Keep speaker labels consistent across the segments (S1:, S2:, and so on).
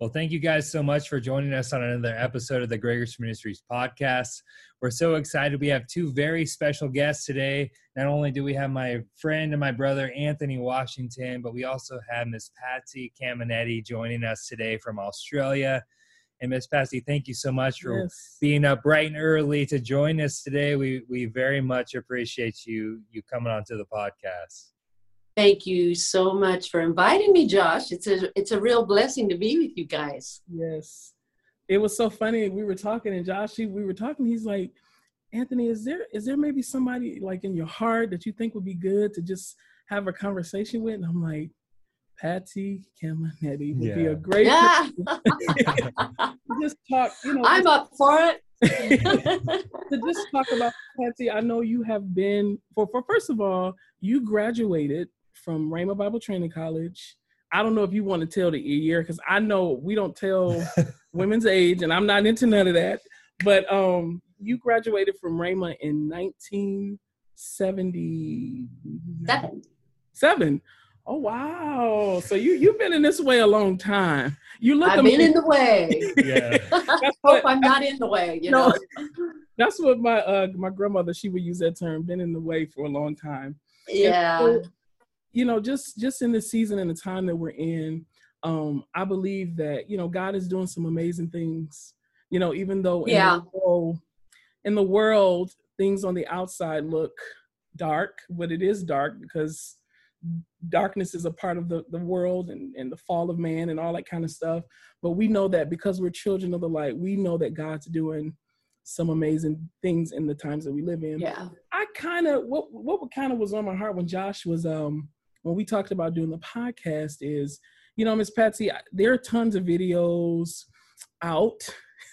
S1: Well, thank you guys so much for joining us on another episode of the Gregers Ministries podcast. We're so excited. We have two very special guests today. Not only do we have my friend and my brother Anthony Washington, but we also have Miss Patsy Cameneti joining us today from Australia. And Miss Patsy, thank you so much for
S2: Yes.
S1: being up bright and early to join us today. We we very much appreciate you you coming onto the podcast.
S3: Thank you so much for inviting me, Josh. It's a it's a real blessing to be with you guys.
S2: Yes. It was so funny. We were talking and Josh, he, we were talking. He's like, Anthony, is there is there maybe somebody like in your heart that you think would be good to just have a conversation with? And I'm like, Patsy Cameneti would be a great
S3: Yeah,
S2: just talk, you know,
S3: I'm up for it.
S2: to just talk about Patsy, I know you have been for for first of all, you graduated from Rhema Bible Training College. I don't know if you want to tell the year because I know we don't tell women's age, and I'm not into none of that. But um, you graduated from Rhema in 1977.
S3: Seven.
S2: Oh wow! So you you've been in this way a long time. You look.
S3: I've been in the way.
S1: Yeah.
S2: That's
S3: Hope
S2: what,
S3: I'm not in the way. You
S2: No.
S3: know.
S2: that's what my uh my grandmother she would use that term. Been in the way for a long time.
S3: Yeah.
S2: so, you know, just just in the season and the time that we're in, um, I believe that you know God is doing some amazing things. You know, even though in
S3: Yeah.
S2: the world, in the world things on the outside look dark, but it is dark because darkness is a part of the, the world and, and the fall of man and all that kind of stuff. But we know that because we're children of the light, we know that God's doing some amazing things in the times that we live in.
S3: Yeah.
S2: I kind of what what kind of was on my heart when Josh was um when we talked about doing the podcast is you know Miss Patsy there are tons of videos out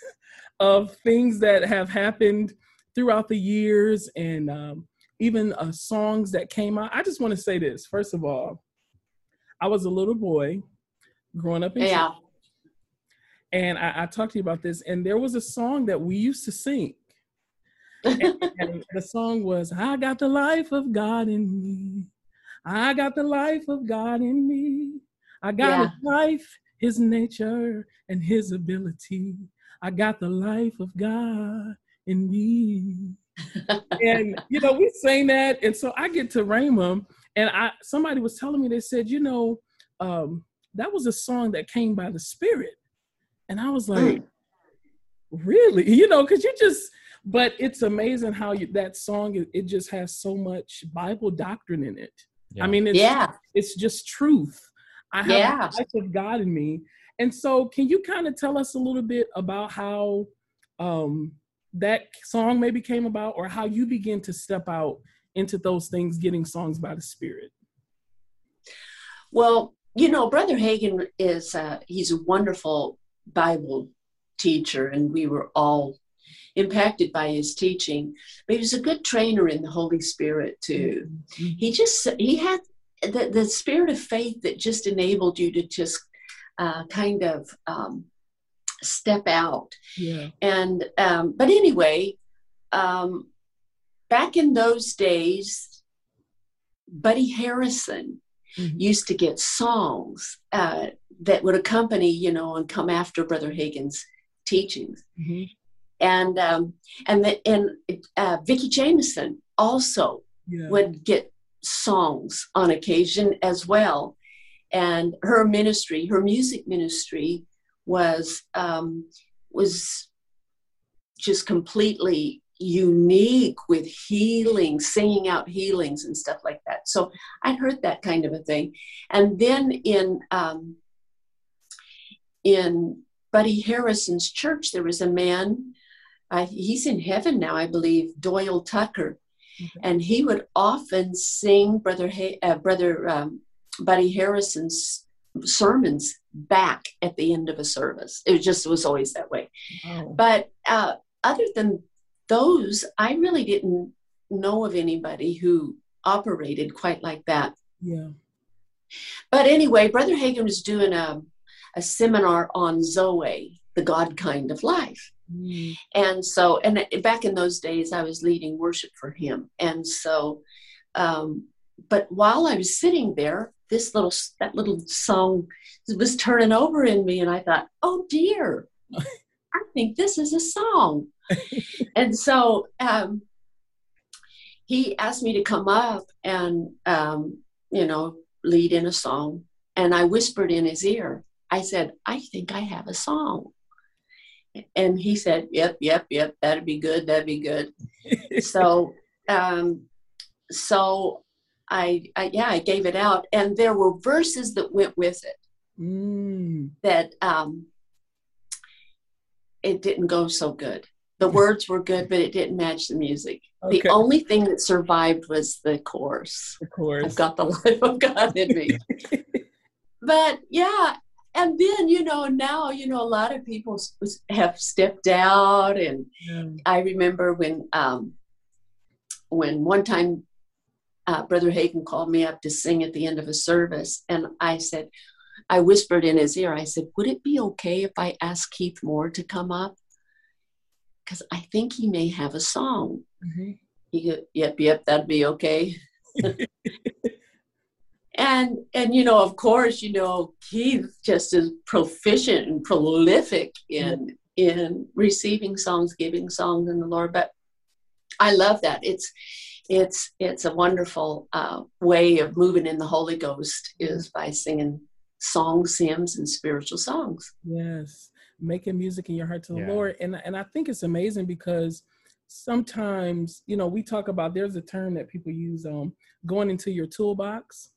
S2: of things that have happened throughout the years and um, even uh, songs that came out. I just want to say this first of all, I was a little boy growing up in
S3: Yeah.
S2: church, and I, I talked to you about this, and there was a song that we used to sing and the song was I got the life of God in me. I got the life of God in me. I got
S3: Yeah.
S2: his life, his nature, and his ability. I got the life of God in me. and you know, we sang that, and so I get to Rhema, and I somebody was telling me they said, you know, um, that was a song that came by the Spirit, and I was like, really, you know, because you just but it's amazing how you that song it, it just has so much bible doctrine in it
S1: Yeah.
S2: i mean it's
S3: Yeah.
S2: it's just truth i have
S3: Yeah.
S2: the life of god in me and so can you kind of tell us a little bit about how um that song maybe came about or how you begin to step out into those things getting songs by the spirit
S3: Well, you know, Brother Hagin is uh, he's a wonderful Bible teacher, and we were all impacted by his teaching. But he was a good trainer in the Holy Spirit too. He just he had the, the spirit of faith that just enabled you to just uh, kind of um, step out.
S2: yeah
S3: And um, but anyway, um, back in those days, Buddy Harrison
S2: Mhm.
S3: used to get songs uh, that would accompany, you know, and come after Brother Hagin's teachings.
S2: Mhm.
S3: And um, and the, and uh, Vicki Jamison also
S2: yeah
S3: would get songs on occasion as well. And her ministry, her music ministry, was um, was just completely unique with healing, singing out healings and stuff like that. So I heard that kind of a thing. And then in um, in Buddy Harrison's church, there was a man. Uh, he's in heaven now, I believe, Doyle Tucker,
S2: Okay.
S3: and he would often sing Brother ha- uh, Brother um, Buddy Harrison's sermons back at the end of a service. It just was always that way.
S2: Wow.
S3: But uh, other than those, I really didn't know of anybody who operated quite like that.
S2: yeah
S3: But anyway, Brother Hagin was doing a, a seminar on Zoe, the God kind of life.
S2: Mm.
S3: And so, and back in those days, I was leading worship for him. And so, um, but while I was sitting there, this little that little song was turning over in me, and I thought, oh dear, I think this is a song. and so um, he asked me to come up and um, you know lead in a song, and I whispered in his ear. I said, I think I have a song. And he said, Yep, yep, yep, that'd be good, that'd be good. so um, so I, I, yeah i gave it out. And there were verses that went with it
S2: mm.
S3: that um it didn't go so good. The words were good but it didn't match the music. Okay. the only thing that survived was the chorus.
S2: Of course
S3: i've got the life of god in me. But yeah and then you know now you know a lot of people have stepped out and yeah. i remember when um when one time uh, Brother Hagin called me up to sing at the end of a service, and I said, I whispered in his ear, I said, Would it be okay if I ask Keith Moore to come up? Because I think he may have a song. Mm-hmm. He goes, Yep, yep, that'd be okay. and and you know, of course, you know, Keith just is proficient and prolific in mm-hmm. in receiving songs, giving songs in the Lord. But I love that. It's it's it's a wonderful uh, way of moving in the Holy Ghost is by singing songs, hymns, and spiritual songs.
S2: Yes, making music in your heart to the yeah. Lord, and and I think it's amazing because sometimes you know we talk about there's a term that people use um going into your toolbox,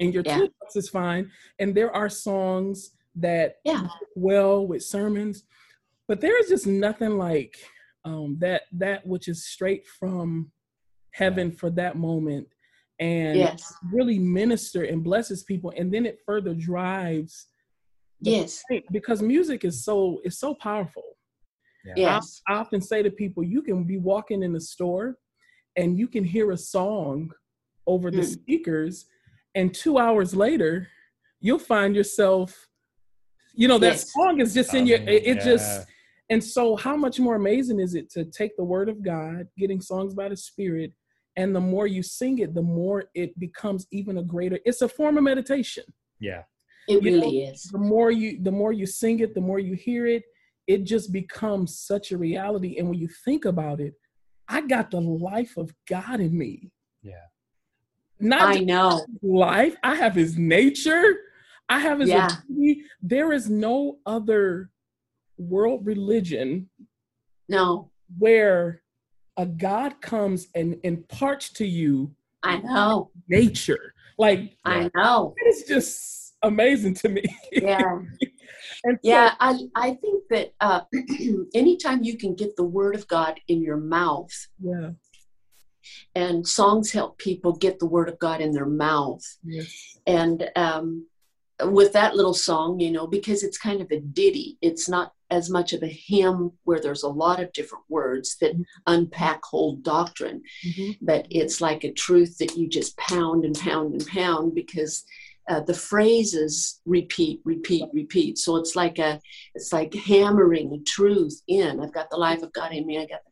S2: and your yeah. toolbox is fine, and there are songs that
S3: yeah
S2: well with sermons, but there is just nothing like um that that which is straight from heaven for that moment and
S3: yes.
S2: really minister and blesses people and then it further drives
S3: yes
S2: because music is so is so powerful
S3: yeah. yes
S2: I, I often say to people you can be walking in the store and you can hear a song over the mm. speakers and two hours later you'll find yourself you know that yes. song is just in your oh, it, it yeah. just and so how much more amazing is it to take the word of god getting songs by the spirit and the more you sing it the more it becomes even a greater it's a form of meditation.
S1: Yeah.
S3: It you really know, is.
S2: the more you the more you sing it the more you hear it it just becomes such a reality. And when you think about it i got the life of god in me.
S1: Yeah
S3: not i know
S2: life i have his nature i have his yeah. ability. there is no other world religion
S3: no
S2: where a God comes and imparts to you
S3: I know
S2: nature. Like
S3: I know.
S2: It's just amazing to me.
S3: Yeah. so, yeah, I, I think that uh, anytime you can get the word of God in your mouth,
S2: yeah,
S3: and songs help people get the word of God in their mouth,
S2: yes.
S3: and um, with that little song, you know, because it's kind of a ditty. It's not as much of a hymn where there's a lot of different words that mm-hmm. unpack whole doctrine, mm-hmm. but it's like a truth that you just pound and pound and pound because uh, the phrases repeat, repeat, repeat. So it's like a, it's like hammering truth in. I've got the life of God in me. I got. The,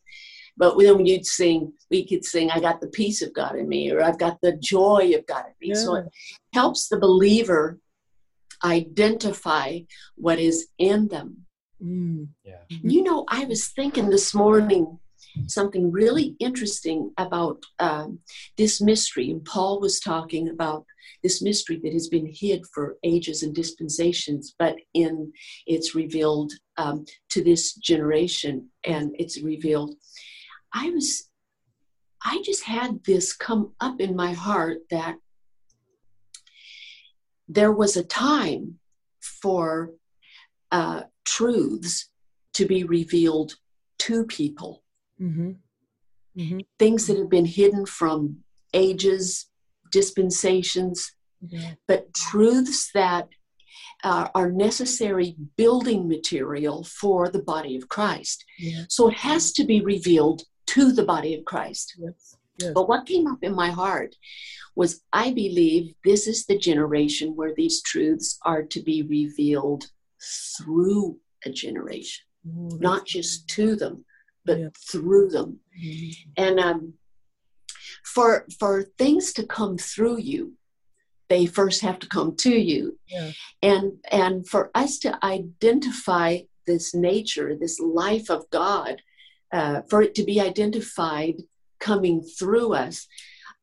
S3: but then when you'd sing, we could sing, "I got the peace of God in me," or "I've got the joy of God in me." Yeah. So it helps the believer identify what is in them
S2: Mm.
S1: Yeah.
S3: You know, I was thinking this morning something really interesting about um, this mystery, and Paul was talking about this mystery that has been hid for ages and dispensations, but in it's revealed um, to this generation, and it's revealed. I was, I just had this come up in my heart that there was a time for uh, truths to be revealed to people.
S2: Mm-hmm.
S3: Mm-hmm. Things that have been hidden from ages, dispensations,
S2: yeah.
S3: but truths that uh, are necessary building material for the body of Christ.
S2: Yeah.
S3: So it has to be revealed to the body of Christ.
S2: Yes. Yes.
S3: But what came up in my heart was I believe this is the generation where these truths are to be revealed through a generation, not just to them, but yeah. through them.
S2: Mm-hmm.
S3: And um, for for things to come through you they first have to come to you
S2: Yeah.
S3: and and for us to identify this nature this life of god uh, for it to be identified coming through us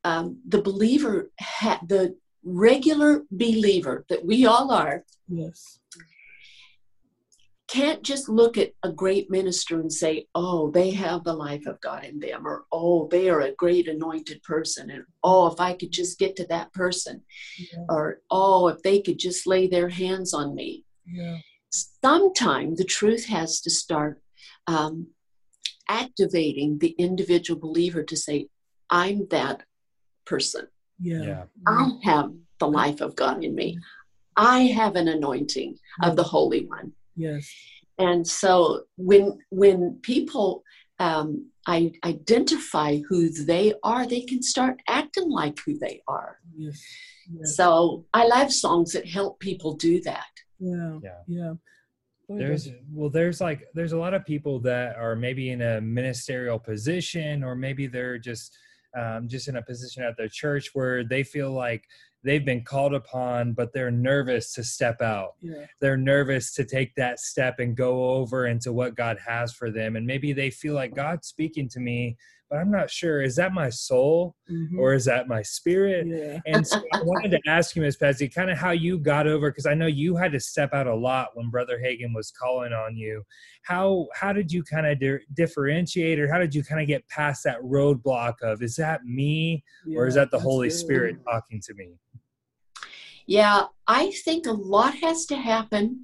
S3: um, the believer ha- the regular believer that we all are
S2: Yes.
S3: can't just look at a great minister and say, oh, they have the life of God in them, or oh, they are a great anointed person, and oh, if I could just get to that person,
S2: Yeah.
S3: or oh, if they could just lay their hands on me.
S2: Yeah.
S3: Sometime the truth has to start um, activating the individual believer to say, I'm that person.
S2: Yeah.
S1: Yeah.
S3: I have the life of God in me. I have an anointing of the Holy One.
S2: Yes.
S3: and so when when people um, I identify who they are, they can start acting like who they are.
S2: Yes. Yes.
S3: So I love songs that help people do that.
S2: Yeah.
S1: Yeah.
S2: Yeah. Ahead,
S1: there's well there's like there's a lot of people that are maybe in a ministerial position or maybe they're just um, just in a position at their church where they feel like they've been called upon but they're nervous to step out
S2: yeah.
S1: they're nervous to take that step and go over into what god has for them and maybe they feel like god's speaking to me but i'm not sure is that my soul
S2: Mhm.
S1: or is that my spirit
S2: yeah.
S1: and so I wanted to ask you, Ms. Patsy, kind of how you got over because I know you had to step out a lot when Brother Hagin was calling on you. How how did you kind of di- differentiate, or how did you kind of get past that roadblock of is that me or is that the Holy
S2: good.
S1: Spirit talking to me?
S3: Yeah, I think a lot has to happen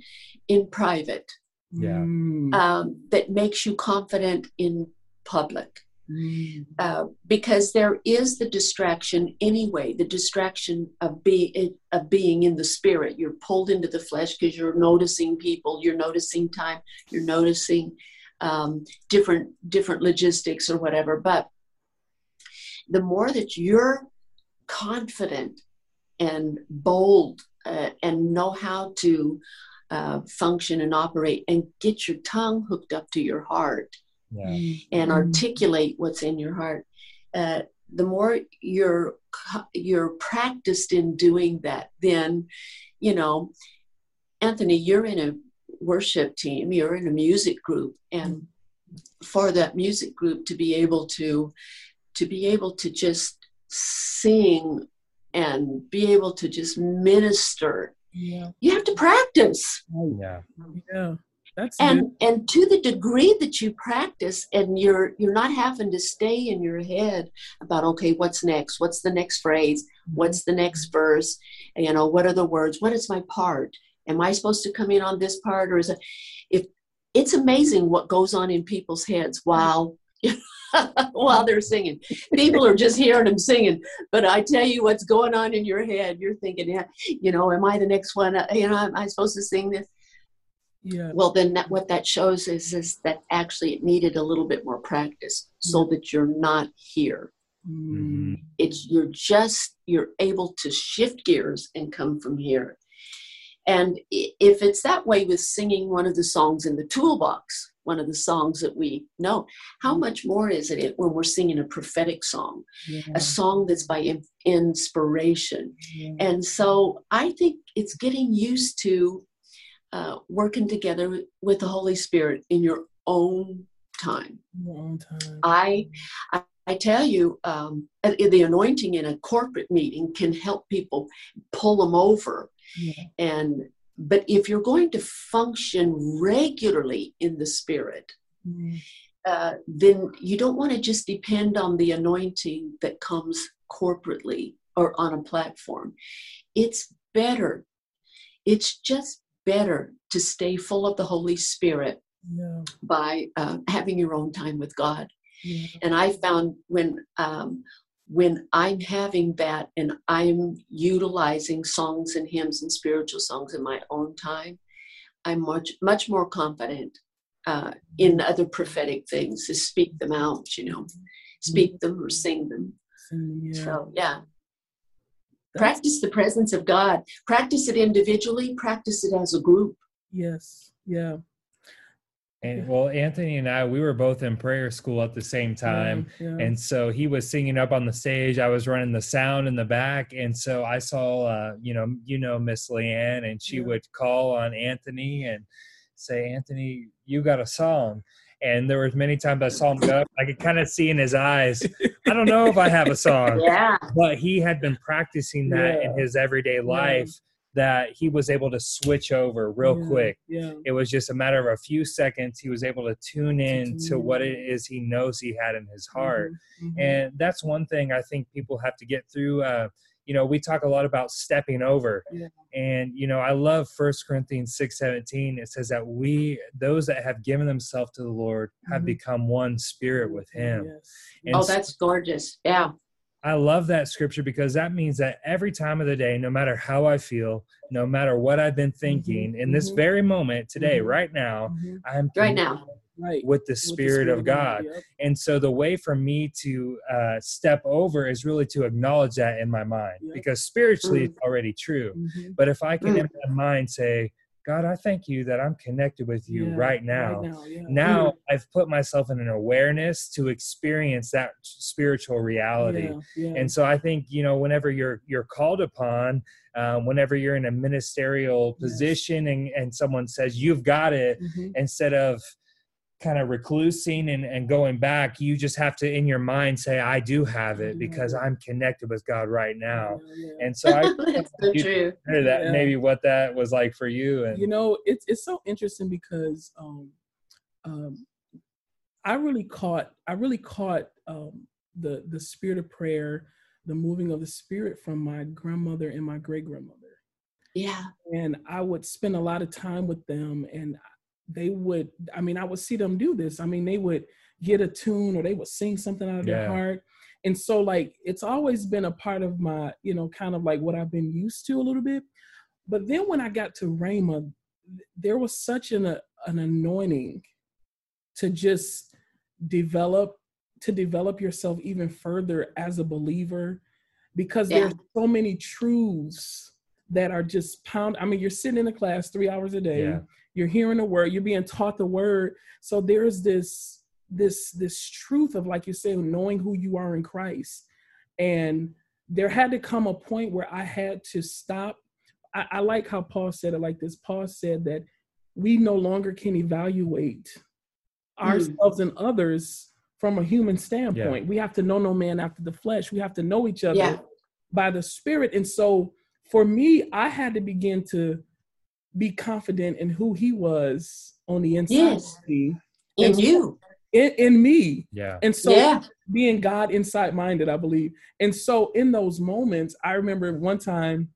S3: in private
S1: Yeah.
S2: Mm,
S3: um, that makes you confident in public.
S2: Mm,
S3: uh, because there is the distraction anyway the distraction of, be, of being in the spirit. You're pulled into the flesh because you're noticing people you're noticing time you're noticing um, different different logistics or whatever. But the more that you're confident and bold uh, and know how to uh, function and operate and get your tongue hooked up to your heart
S1: Yeah.
S3: and articulate what's in your heart. Uh, the more you're you're practiced in doing that, then you know, Anthony, you're in a worship team, you're in a music group, and for that music group to be able to to be able to just sing and be able to just minister,
S2: Yeah.
S3: you have to practice.
S1: Yeah.
S2: Yeah. That's
S3: and and to the degree that you practice and you're you're not having to stay in your head about okay what's next? What's the next phrase? What's the next verse? You know what are the words? What is my part? Am i supposed to come in on this part or is it if it's amazing what goes on in people's heads while while they're singing. People are just hearing them singing but i tell you what's going on in your head you're thinking yeah you know am i the next one? Uh, you know am i supposed to sing this
S2: Yeah.
S3: well, then that, what that shows is, is that actually it needed a little bit more practice so that you're not here.
S2: Mm,
S3: It's you're just you're able to shift gears and come from here. And if it's that way with singing one of the songs in the toolbox, one of the songs that we know, how much more is it when we're singing a prophetic song,
S2: yeah.
S3: a song that's by inspiration?
S2: yeah.
S3: And so I think it's getting used to uh, working together with- the Holy Spirit in your own time.
S2: Your own time.
S3: I, I, I tell you, um, the anointing in a corporate meeting can help people pull them over.
S2: Yeah.
S3: And but if you're going to function regularly in the Spirit,
S2: Mm,
S3: uh, then you don't want to just depend on the anointing that comes corporately or on a platform. It's better. It's just better to stay full of the Holy Spirit
S2: yeah.
S3: by uh, having your own time with God.
S2: Yeah.
S3: And I found when um, when I'm having that and I'm utilizing songs and hymns and spiritual songs in my own time, I'm much much more confident uh, in other prophetic things to speak them out. You know, speak them or sing them.
S2: Yeah.
S3: So yeah, practice the presence of God. Practice it individually. Practice it as a group.
S2: Yes, yeah.
S1: And well, Anthony and I, we were both in prayer school at the same time.
S2: Yeah, yeah.
S1: And so he was singing up on the stage. I was running the sound in the back. And so I saw, uh, you know, you know, Miss Leanne, and she
S2: Yeah.
S1: would call on Anthony and say, Anthony, you got a song. And there was many times I saw him go. I could kind of see in his eyes, I don't know if I have a song.
S3: Yeah.
S1: But he had been practicing that in his everyday life that he was able to switch over real
S2: Yeah,
S1: quick
S2: Yeah.
S1: it was just a matter of a few seconds he was able to tune in
S2: tune
S1: to what
S2: in.
S1: it is he knows he had in his heart
S2: Mhm, mhm.
S1: and that's one thing i think people have to get through uh, you know we talk a lot about stepping over
S2: Yeah.
S1: and you know i love First corinthians 6 17 it says that we those that have given themselves to the lord have
S2: Mhm.
S1: become one spirit with him
S2: Yes.
S1: And
S3: Oh,
S1: s-
S3: that's gorgeous. Yeah.
S1: I love that scripture because that means that every time of the day, no matter how I feel, no matter what I've been thinking, in this
S2: mhm.
S1: very moment today,
S2: Mhm.
S1: right now. I'm
S3: Right now.
S2: Right.
S1: with the
S2: With the
S1: Spirit of God.
S2: Yep.
S1: And so the way for me to uh, step over is really to acknowledge that in my mind
S2: Yep.
S1: because spiritually it's already true.
S2: Mhm.
S1: But if I can
S3: Mm.
S1: in my mind say, God, I thank you that I'm connected with you
S2: Yeah,
S1: right now.
S2: Right now, yeah.
S1: Now I've put myself in an awareness to experience that spiritual reality.
S2: Yeah, yeah.
S1: And so I think you know whenever you're you're called upon, um, whenever you're in a ministerial
S2: Yes.
S1: position and and someone says you've got it,
S2: Mhm.
S1: instead of kind of reclusing and, and going back, you just have to in your mind say, I do have it because. I'm connected with God right now.
S2: Yeah, yeah.
S1: And so I
S3: so
S1: you-
S3: true.
S1: that
S2: Yeah.
S1: maybe what that was like for you and
S2: you know it's it's so interesting because um um i really caught i really caught um the the spirit of prayer the moving of the spirit from my grandmother and my great grandmother
S3: Yeah.
S2: and i would spend a lot of time with them and they would i mean i would see them do this i mean they would get a tune or they would sing something out of their heart and so like it's always been a part of my you know kind of like what i've been used to a little bit but then when i got to Rhema, there was such an uh, an anointing to just develop to develop yourself even further as a believer because
S3: Yeah.
S2: there's so many truths that are just pound i mean you're sitting in a class three hours a day
S1: Yeah.
S2: You're hearing the word. You're being taught the word. So there's this this this truth of like you said knowing who you are in christ. And there had to come a point where i had to stop. I, I like how paul said it like this. Paul said that we no longer can evaluate hmm. ourselves and others from a human standpoint. We have to know no man after the flesh. We have to know each other
S3: Yeah.
S2: by the spirit. And so for me i had to begin to be confident in who he was on the inside
S3: Yes.
S2: of me
S3: In
S2: And-
S3: you.
S2: in, in me
S1: yeah.
S2: and so
S3: yeah.
S2: being God inside minded, I believe. And so in those moments, I remember one time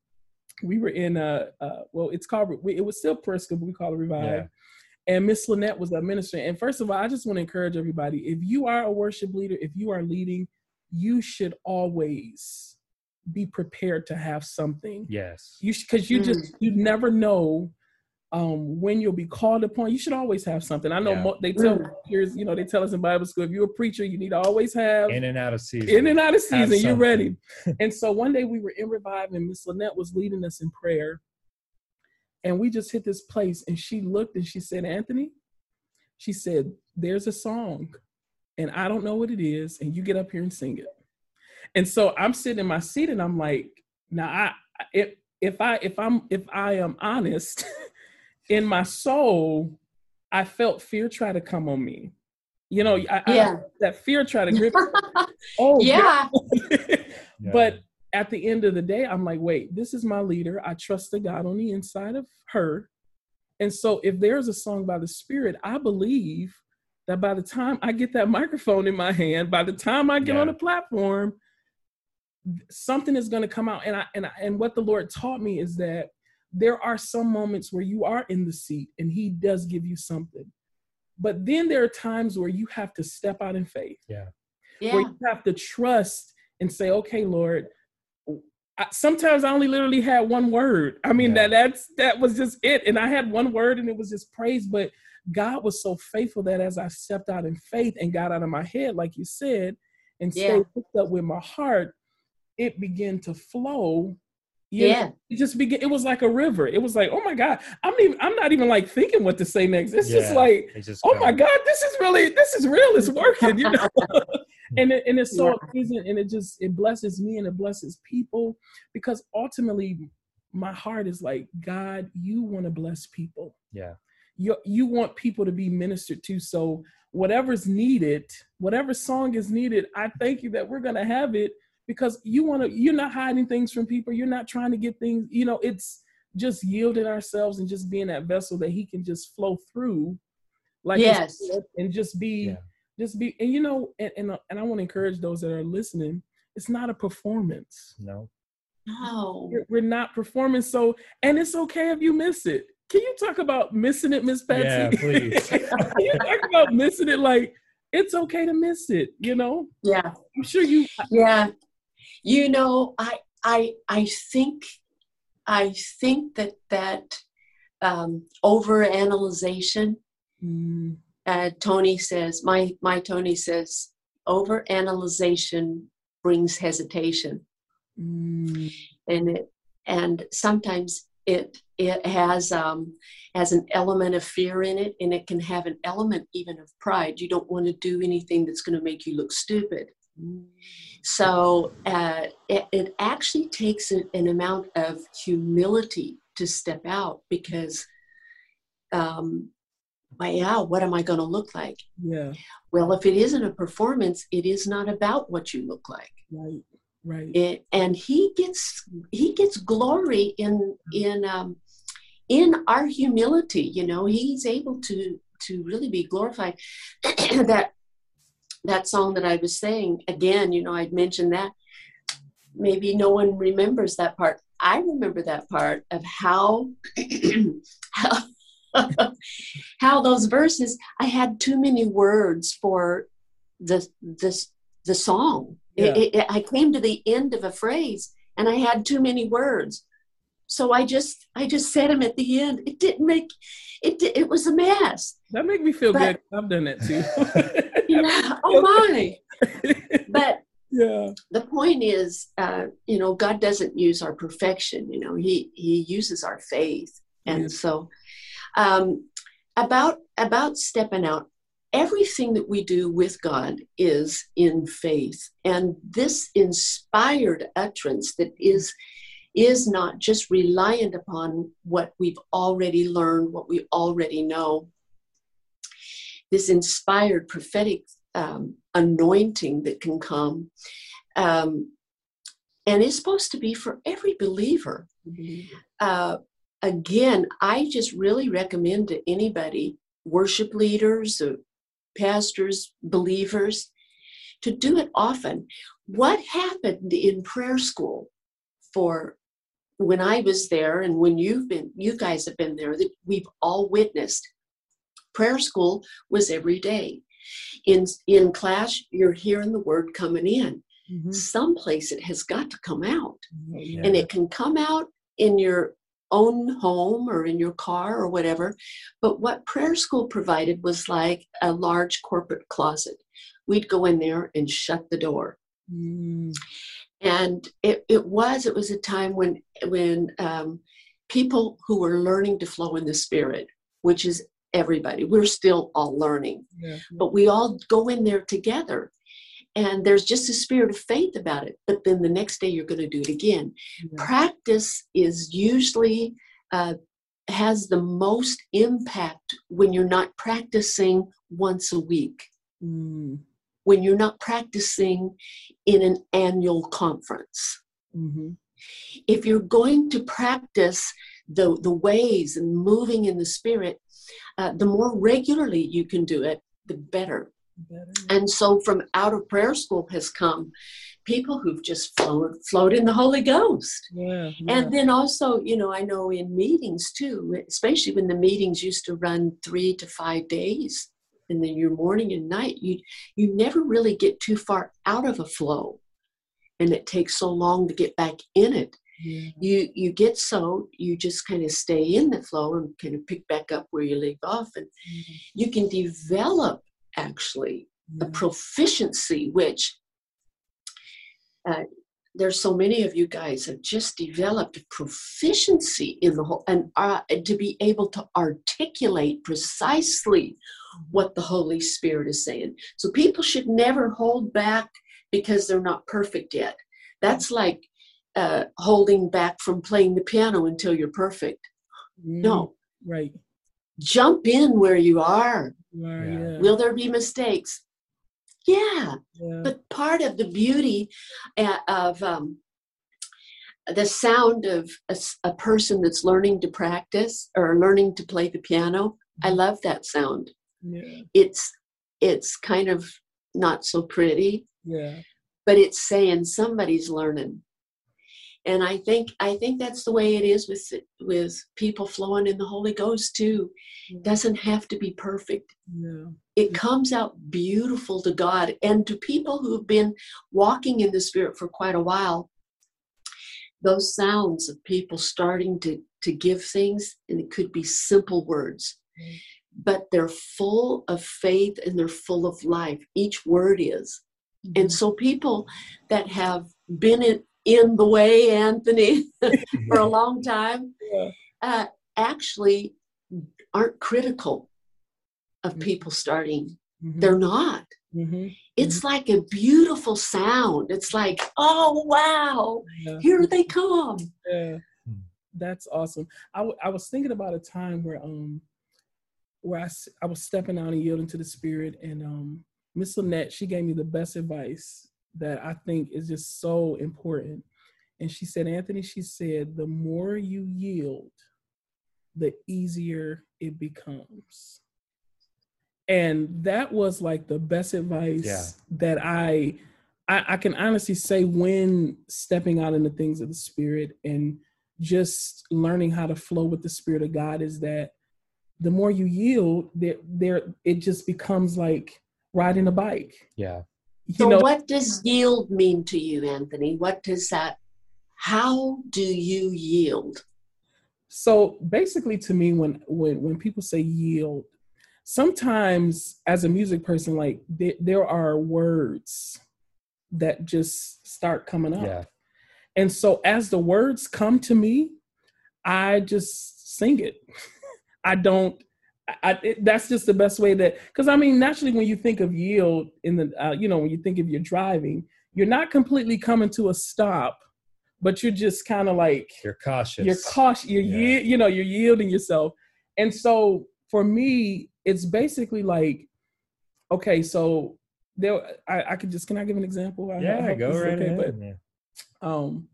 S2: we were in a, uh, well, it's called, it was still Prescott, but we call it Revive.
S1: Yeah.
S2: And Miss Lynette was a minister. And first of all, I just want to encourage everybody if you are a worship leader, if you are leading, you should always be prepared to have something.
S1: Yes.
S2: You because you just you never know um when you'll be called upon. You should always have something. I know
S1: Yeah.
S2: mo- they tell
S3: Mm.
S2: you know, they tell us in Bible school, if you're a preacher, you need to always have
S1: In and out of season.
S2: in and out of season, you're ready. and so one day we were in revive and Miss Lynette was leading us in prayer. And we just hit this place and she looked and she said, Anthony, she said, there's a song and I don't know what it is. And you get up here and sing it. And so I'm sitting in my seat and I'm like, now I if if I if I'm if I am honest, in my soul, I felt fear try to come on me. You know, I, I-
S3: Yeah.
S2: that fear try to grip. oh
S3: yeah.
S1: Yeah.
S2: but at the end of the day, I'm like, wait, this is my leader. I trust the God on the inside of her. And so if there's a song by the Spirit, I believe that by the time I get that microphone in my hand, by the time I get
S1: Yeah.
S2: on the platform, something is going to come out. And I and I, and what the Lord taught me is that there are some moments where you are in the seat and he does give you something. But then there are times where you have to step out in faith where
S3: Yeah.
S2: Where you have to trust and say, okay, Lord. I, sometimes I only literally had one word. I mean
S1: Yeah.
S2: that that's that was just it, and I had one word, and it was just praise. But God was so faithful that as I stepped out in faith and got out of my head, like you said, and
S3: Yeah.
S2: stayed hooked up with my heart, it began to flow
S3: yeah.
S2: Know, it just began. It was like a river. It was like, oh my god, I'm even. I'm not even like thinking what to say next. It's yeah, just like, just oh my god, this is really, this is real. It's working. You know. and it, and it's so yeah. pleasant, and it just it blesses me and it blesses people because ultimately, my heart is like, God, you want to bless people.
S1: Yeah.
S2: You you want people to be ministered to. So whatever's needed, whatever song is needed, I thank you that we're gonna have it because you want to you're not hiding things from people. You're not trying to get things you know it's just yielding ourselves and just being that vessel that he can just flow through
S3: like yes.
S2: and just be yeah. just be and you know and and, uh, and i want to encourage those that are listening it's not a performance.
S1: No.
S3: No.
S2: We're, we're not performing so and it's okay if you miss it. Can you talk about missing it miss patsy?
S1: Yeah please. Can
S2: you talk about missing it? Like it's okay to miss it you know?
S3: Yeah.
S2: I'm sure you
S3: yeah you know, I I I think I think that that um, over analyzation. Mm. Uh, Tony says, my my Tony says, over analyzation brings hesitation, mm. and it and sometimes it it has um, has an element of fear in it, and it can have an element even of pride. You don't want to do anything that's going to make you look stupid. Mm. So uh, it, it, actually takes an, an, amount of humility to step out because, um, well, yeah, what am I going to look like?
S2: Yeah.
S3: Well, if it isn't a performance, it is not about what you look like.
S2: Right. Right.
S3: It, and he gets he gets glory in in um, in our humility. You know, he's able to to really be glorified. that that song that I was saying, again, you know, I'd mentioned that. Maybe no one remembers that part. I remember that part of how how, how those verses. I had too many words for the the the song. Yeah. It, it, I came to the end of a phrase and I had too many words, so I just I just said them at the end. It didn't make it. It was a mess.
S2: That made me feel but, good. I've done that too.
S3: Oh my. but
S2: yeah.
S3: The point is, uh, you know, God doesn't use our perfection. You know, He He uses our faith, and yeah. so um, about about stepping out. Everything that we do with God is in faith, and this inspired utterance that is is not just reliant upon what we've already learned, what we already know, this inspired prophetic um, anointing that can come. Um, and it's supposed to be for every believer. Mm-hmm. Uh, again, I just really recommend to anybody, worship leaders, pastors, believers, to do it often. What happened in prayer school for when I was there and when you've been, you guys have been there, that we've all witnessed prayer school was every day. In in class, you're hearing the word coming in. Mm-hmm. Someplace it has got to come out, yeah. and it can come out in your own home or in your car or whatever. But what prayer school provided was like a large corporate closet. We'd go in there and shut the door. Mm. And it, it was it was a time when when um, people who were learning to flow in the spirit, which is everybody. We're still all learning, yeah. but we all go in there together. And there's just a spirit of faith about it. But then the next day you're going to do it again. Yeah. Practice is usually uh, has the most impact when you're not practicing once a week. Mm. When you're not practicing in an annual conference. Mm-hmm. If you're going to practice the, the ways and moving in the spirit, uh, the more regularly you can do it, the better. better. And so from out of prayer school has come people who've just flowed, flowed in the Holy Ghost.
S2: Yeah,
S3: yeah. And then also, you know, I know in meetings too, especially when the meetings used to run three to five days, and then your morning and night, you you never really get too far out of a flow, and it takes so long to get back in it yeah. you you get so you just kind of stay in the flow and kind of pick back up where you leave off and mm-hmm. you can develop actually yeah. a proficiency which uh, there's so many of you guys have just developed proficiency in the whole and uh, to be able to articulate precisely what the holy spirit is saying so people should never hold back because they're not perfect yet that's like uh, holding back from playing the piano until you're perfect
S2: Mm,
S3: no
S2: Right.
S3: jump in where you are
S2: Right.
S1: Yeah.
S2: Yeah.
S3: will there be mistakes yeah
S2: yeah.
S3: but part of the beauty uh, of um, the sound of a person that's learning to practice or learning to play the piano i love that sound
S2: yeah.
S3: it's it's kind of not so pretty
S2: Yeah.
S3: but it's saying somebody's learning and i think i think that's the way it is with with people flowing in the holy ghost too
S2: Yeah.
S3: doesn't have to be perfect
S2: Yeah.
S3: it comes out beautiful to God and to people who have been walking in the Spirit for quite a while. Those sounds of people starting to, to give things, and it could be simple words, but they're full of faith and they're full of life. Each word is. And mm-hmm. so people that have been in, in the way, Anthony, for a long time,
S2: Yeah.
S3: uh, actually aren't critical of
S2: Mhm.
S3: people starting
S2: Mhm.
S3: they're not.
S2: Mhm.
S3: It's like a beautiful sound. It's like, oh, wow,
S2: Yeah.
S3: here they come.
S2: Yeah.
S1: Hmm.
S2: That's awesome. I, w- I was thinking about a time where um where I, s- I was stepping out and yielding to the spirit and um Miss Lynette, she gave me the best advice that I think is just so important. And she said, Anthony, she said, the more you yield, the easier it becomes. And that was like the best advice
S1: Yeah.
S2: that I, I I can honestly say when stepping out in the things of the spirit and just learning how to flow with the spirit of God is that the more you yield, there there it just becomes like riding a bike.
S1: Yeah.
S2: You
S3: So,
S2: know,
S3: what does yield mean to you, Anthony? What does that, how do you yield?
S2: so basically to me when when when people say yield sometimes as a music person like there, there are words that just start coming up
S1: Yeah.
S2: and so as the words come to me i just sing it i don't I, I- it, that's just the best way that because i mean naturally when you think of yield in the uh, you know when you think of you're driving you're not completely coming to a stop but you're just kind of like
S1: You're cautious.
S2: you're cautious you're
S1: Yeah.
S2: you know you're yielding yourself and so for me it's basically like okay so there i, I could just can i give an example I- I
S1: yeah,
S2: hope
S1: go right
S2: okay,
S1: ahead.
S2: but,
S1: yeah.
S2: um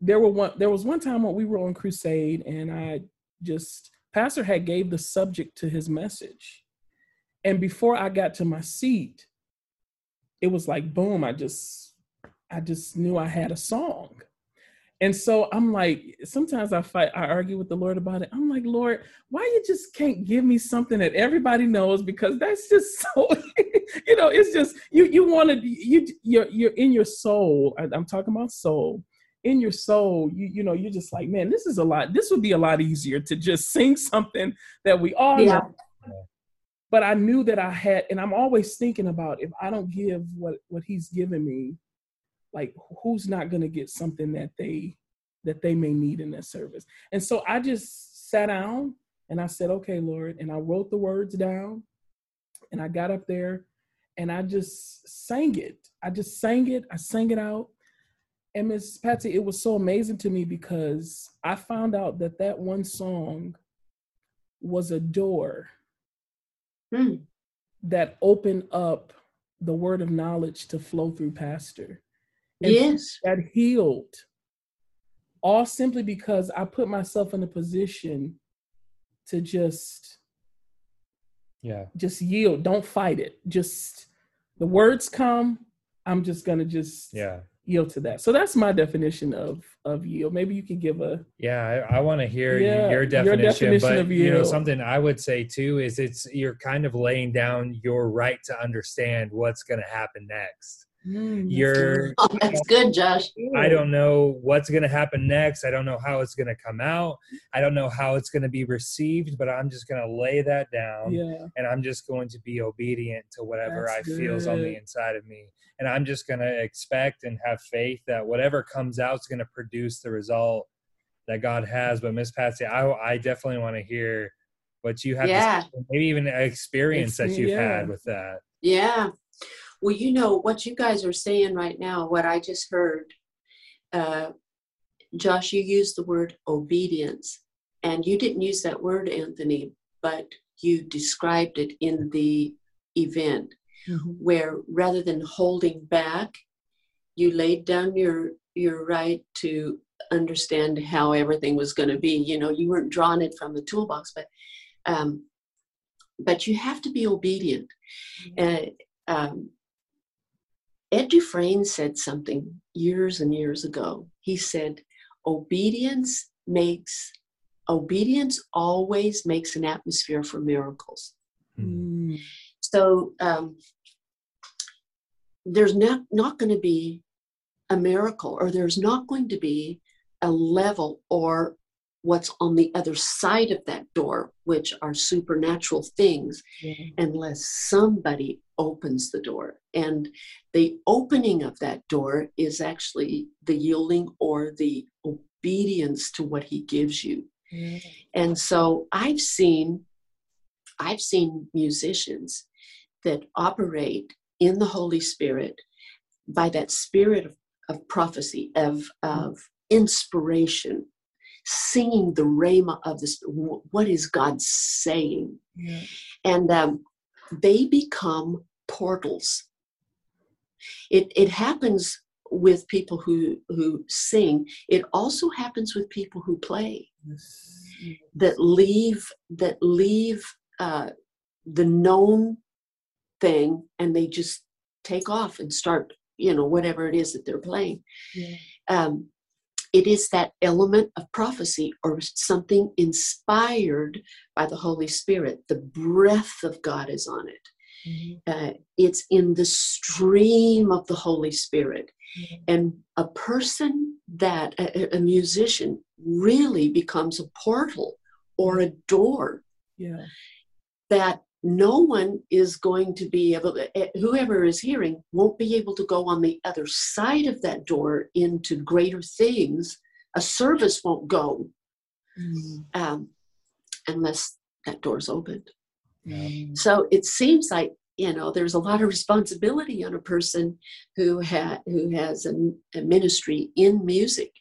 S2: there were one there was one time when we were on crusade and i just pastor had gave the subject to his message. And before i got to my seat it was like boom i just i just knew i had a song. And so i'm like sometimes i fight i argue with the lord about it. I'm like lord why you just can't give me something that everybody knows? Because that's just so you know it's just you you want to you you're you're in your soul. I, i'm talking about soul in your soul you you know you're just like man this is a lot this would be a lot easier to just sing something that we all
S3: Yeah.
S2: know. But i knew that i had and i'm always thinking about if i don't give what what he's given me like who's not going to get something that they that they may need in that service? And so i just sat down and i said okay lord and i wrote the words down and i got up there and i just sang it. I just sang it i sang it out and miss patsy it was so amazing to me because i found out that that one song was a door
S3: Hmm.
S2: that opened up the word of knowledge to flow through pastor And
S3: Yes.
S2: that healed all simply because I put myself in a position to just
S1: Yeah.
S2: just yield don't fight it just the words come I'm just gonna just
S1: Yeah.
S2: Yield to that so that's my definition of of yield maybe you could give a
S1: Yeah, I, I want to hear
S2: Yeah,
S1: your
S2: your
S1: definition,
S2: definition
S1: but
S2: of
S1: you know
S2: yield.
S1: something I would say too is it's you're kind of laying down your right to understand what's going to happen next.
S2: Mm, that's
S1: You're
S2: good.
S3: Oh, that's good, Josh.
S1: I don't know what's going to happen next. I don't know how it's going to come out. I don't know how it's going to be received, but I'm just going to lay that down
S2: Yeah.
S1: and I'm just going to be obedient to whatever
S2: That's
S1: I feels on the inside of me. And I'm just going to expect and have faith that whatever comes out is going to produce the result that God has. But Miss Patsy, I, I definitely want to hear what you have, to
S3: Yeah.
S1: say, maybe even an experience that you've
S2: yeah.
S1: had with that.
S3: Yeah. Well, you know what you guys are saying right now, what I just heard. Uh, Josh, you used the word obedience, and you didn't use that word, Anthony, but you described it in the event
S2: Mhm.
S3: where rather than holding back, you laid down your your right to understand how everything was going to be. You know, you weren't drawing it from the toolbox, but um, but you have to be obedient. Uh, um, Ed Dufresne said something years and years ago. He said, "Obedience makes obedience always makes an atmosphere for miracles."
S2: Mm.
S3: So um, there's not not going to be a miracle, or there's not going to be a level or what's on the other side of that door, which are supernatural things,
S2: Yeah.
S3: unless somebody opens the door. And the opening of that door is actually the yielding or the obedience to what he gives you.
S2: Yeah.
S3: And so I've seen I've seen musicians that operate in the Holy Spirit by that spirit of, of prophecy, of, mm-hmm. of inspiration, singing the rhema of this. What is God saying?
S2: Yeah.
S3: and um, they become portals. It it happens with people who who sing. It also happens with people who play
S2: Yes.
S3: that leave that leave uh, the known thing and they just take off and start you know whatever it is that they're playing.
S2: Yeah.
S3: Um, it is that element of prophecy or something inspired by the Holy Spirit. The breath of God is on it.
S2: Mhm.
S3: Uh, it's in the stream of the Holy Spirit.
S2: Yeah.
S3: And a person that, a, a musician, really becomes a portal or a door
S2: Yeah.
S3: that no one is going to be able, eh, whoever is hearing won't be able to go on the other side of that door into greater things. A service won't go
S2: Mm.
S3: um, unless that door's opened.
S2: Mm.
S3: So it seems like you know there's a lot of responsibility on a person who ha- who has a, a ministry in music,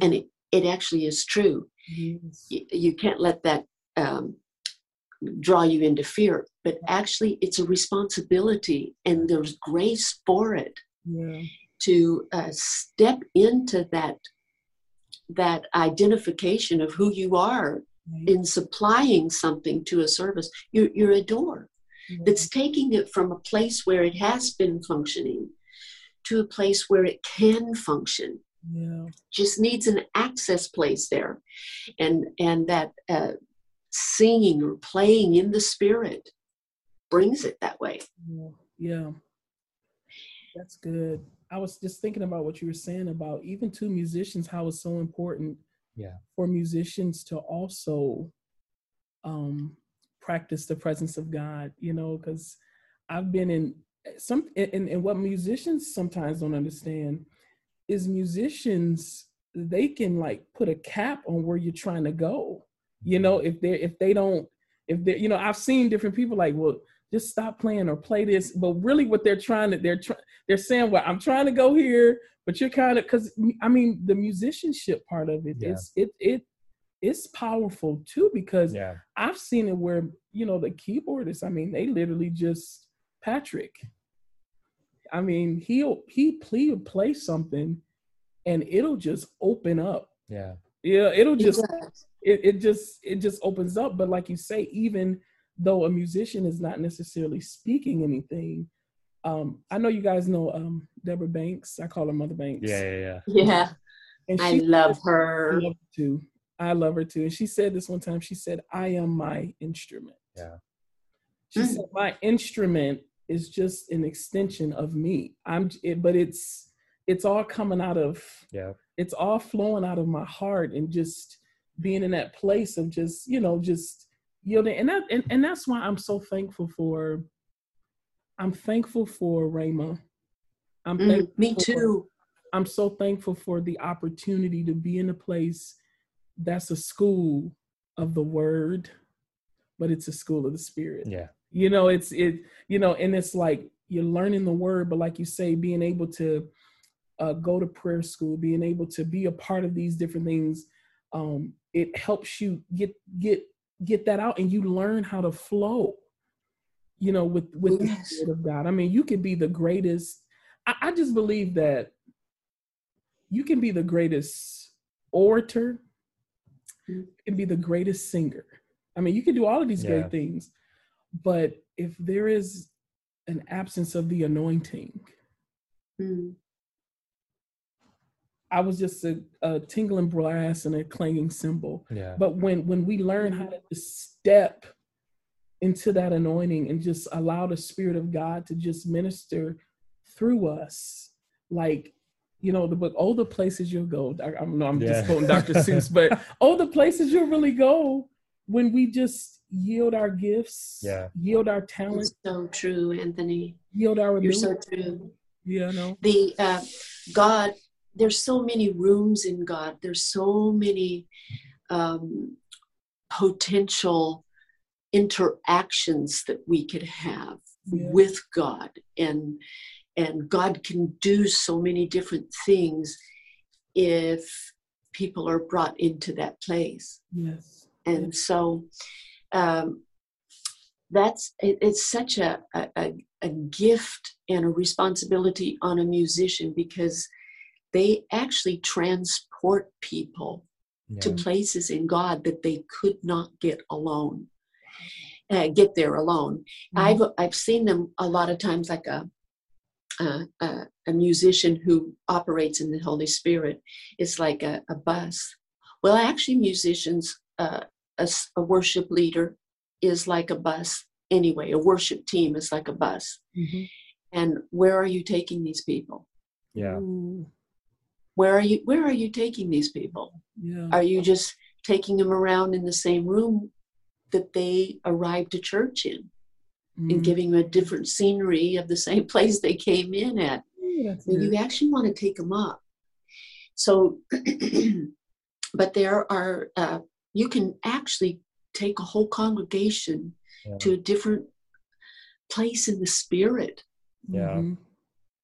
S3: and it, it actually is true.
S2: Yes.
S3: You, you can't let that um, draw you into fear, but actually it's a responsibility, and there's grace for it
S2: Yeah.
S3: to uh, step into that that identification of who you are
S2: Right.
S3: in supplying something to a service. You're, you're a door.
S2: Yeah.
S3: that's taking it from a place where it has been functioning to a place where it can function
S2: Yeah.
S3: just needs an access place there and and that uh, singing or playing in the spirit brings it that way
S2: Yeah. Yeah. That's good. I was just thinking about what you were saying about even to musicians, how it's so important
S1: Yeah.
S2: for musicians to also um practice the presence of God, you know, because I've been in some and, and what musicians sometimes don't understand is musicians they can like put a cap on where you're trying to go. You know, if they if they don't if they you know, I've seen different people like, well, just stop playing or play this. But really what they're trying to they're trying they're saying, well, I'm trying to go here, but you're kind of because I mean the musicianship part of it,
S1: Yeah.
S2: it's it it it's powerful too because
S1: Yeah.
S2: I've seen it where you know the keyboardist. I mean, they literally just Patrick. I mean, he'll he he'll play something, and it'll just open up.
S1: Yeah.
S2: Yeah, it'll just it, it just it just opens up. But like you say, even though a musician is not necessarily speaking anything, um, I know you guys know um Deborah Banks. I call her Mother Banks.
S1: Yeah. Yeah. Yeah.
S3: yeah
S2: and
S3: i
S2: she
S3: love
S2: I
S3: her
S2: love her too. I love her too. And she said this one time. She said, "I am my instrument."
S1: Yeah.
S2: She
S3: Mm.
S2: said, "My instrument is just an extension of me. I'm, it, but it's it's all coming out of
S1: yeah.
S2: It's all flowing out of my heart and just being in that place of just you know just yielding. And that and, and that's why i'm so thankful for i'm thankful for Rhema. i'm
S3: mm, me too.
S2: For, i'm so thankful for the opportunity to be in a place that's a school of the word but it's a school of the spirit.
S1: Yeah.
S2: You know it's it you know and it's like you're learning the word but like you say being able to uh, go to prayer school being able to be a part of these different things um, it helps you get get get that out and you learn how to flow you know with with yes. the spirit of god i mean you can be the greatest I, I, just believe that you can be the greatest orator you can be the greatest singer i mean you can do all of these yeah. great things but if there is an absence of the anointing mm-hmm. I was just a, a, tingling brass and a clanging cymbal.
S1: Yeah.
S2: But when when we learn how to step into that anointing and just allow the Spirit of God to just minister through us, like you know, the book, all the places you'll go. I, I know I'm yeah. just quoting Dr. Seuss, but all the places you'll really go when we just yield our gifts,
S1: yeah,
S2: yield our talents
S3: so true, Anthony.
S2: Yield our
S3: ability. You're so true.
S2: Yeah, no.
S3: The uh, God there's so many rooms in God. There's so many um, potential interactions that we could have yeah. with God, and and God can do so many different things if people are brought into that place.
S2: Yes,
S3: and
S2: yes.
S3: so. Um, that's it, it's such a, a, a gift and a responsibility on a musician because they actually transport people yeah. to places in God that they could not get alone, uh, get there alone. Mm-hmm. I've I've seen them a lot of times, like a, a, a musician who operates in the Holy Spirit. It's like a, a bus. Well, actually, musicians, uh, a, a worship leader is like a bus anyway. A worship team is like a bus. Mm-hmm. And where are you taking these people?
S1: Yeah. Ooh
S3: where are you where are you taking these people
S2: yeah.
S3: are you just taking them around in the same room that they arrived to church in mm. and giving them a different scenery of the same place they came in at
S2: yeah,
S3: you actually want to take them up so but there are uh, you can actually take a whole congregation yeah. to a different place in the spirit
S1: yeah. Mm-hmm.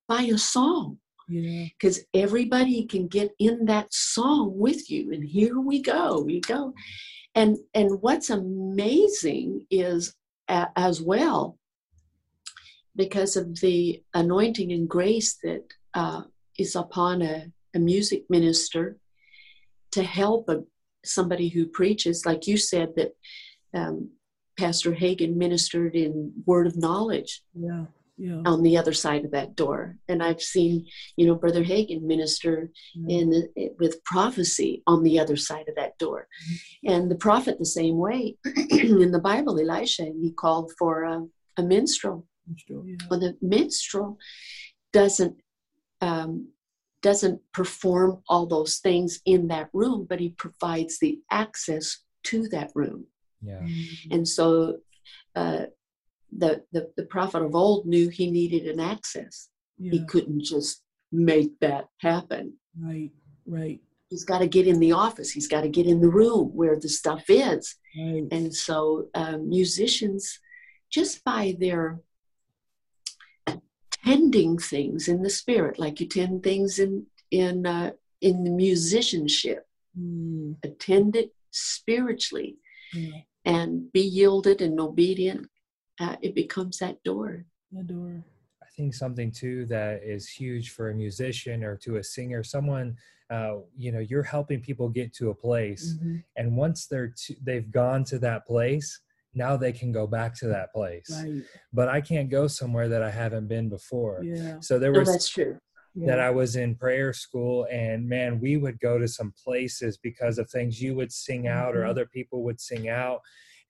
S3: by a song because
S2: yeah.
S3: everybody can get in that song with you and here we go we go. And and what's amazing is uh, as well because of the anointing and grace that uh, is upon a, a, music minister to help a, somebody who preaches like you said that um, pastor Hagin ministered in word of knowledge.
S2: Yeah yeah.
S3: on the other side of that door. And I've seen, you know, Brother Hagin minister in with prophecy on the other side of that door. Mm-hmm. And the prophet the same way. in the Bible, Elisha, he called for a, a minstrel.
S2: minstrel yeah.
S3: Well, the minstrel doesn't um, doesn't perform all those things in that room, but he provides the access to that room.
S1: Yeah.
S3: Mm-hmm. And so uh, the, the, the prophet of old knew he needed an access. Yeah. He couldn't just make that happen.
S2: Right, right.
S3: He's got to get in the office. He's got to get in the room where the stuff is.
S2: Right.
S3: And so um, musicians, just by their tending things in the spirit, like you tend things in in uh, in the musicianship,
S2: mm.
S3: attend it spiritually,
S2: yeah.
S3: and be yielded and obedient uh, it becomes that door.
S2: The door.
S1: I think something too that is huge for a musician or to a singer, someone, uh, you know, you're helping people get to a place, mm-hmm. and once they're to, they've gone to that place, now they can go back to that place.
S2: Right.
S1: But I can't go somewhere that I haven't been before.
S2: Yeah.
S1: So there was.
S3: No, that's true.
S1: That I was in prayer school, and man, we would go to some places because of things you would sing out mm-hmm. or other people would sing out,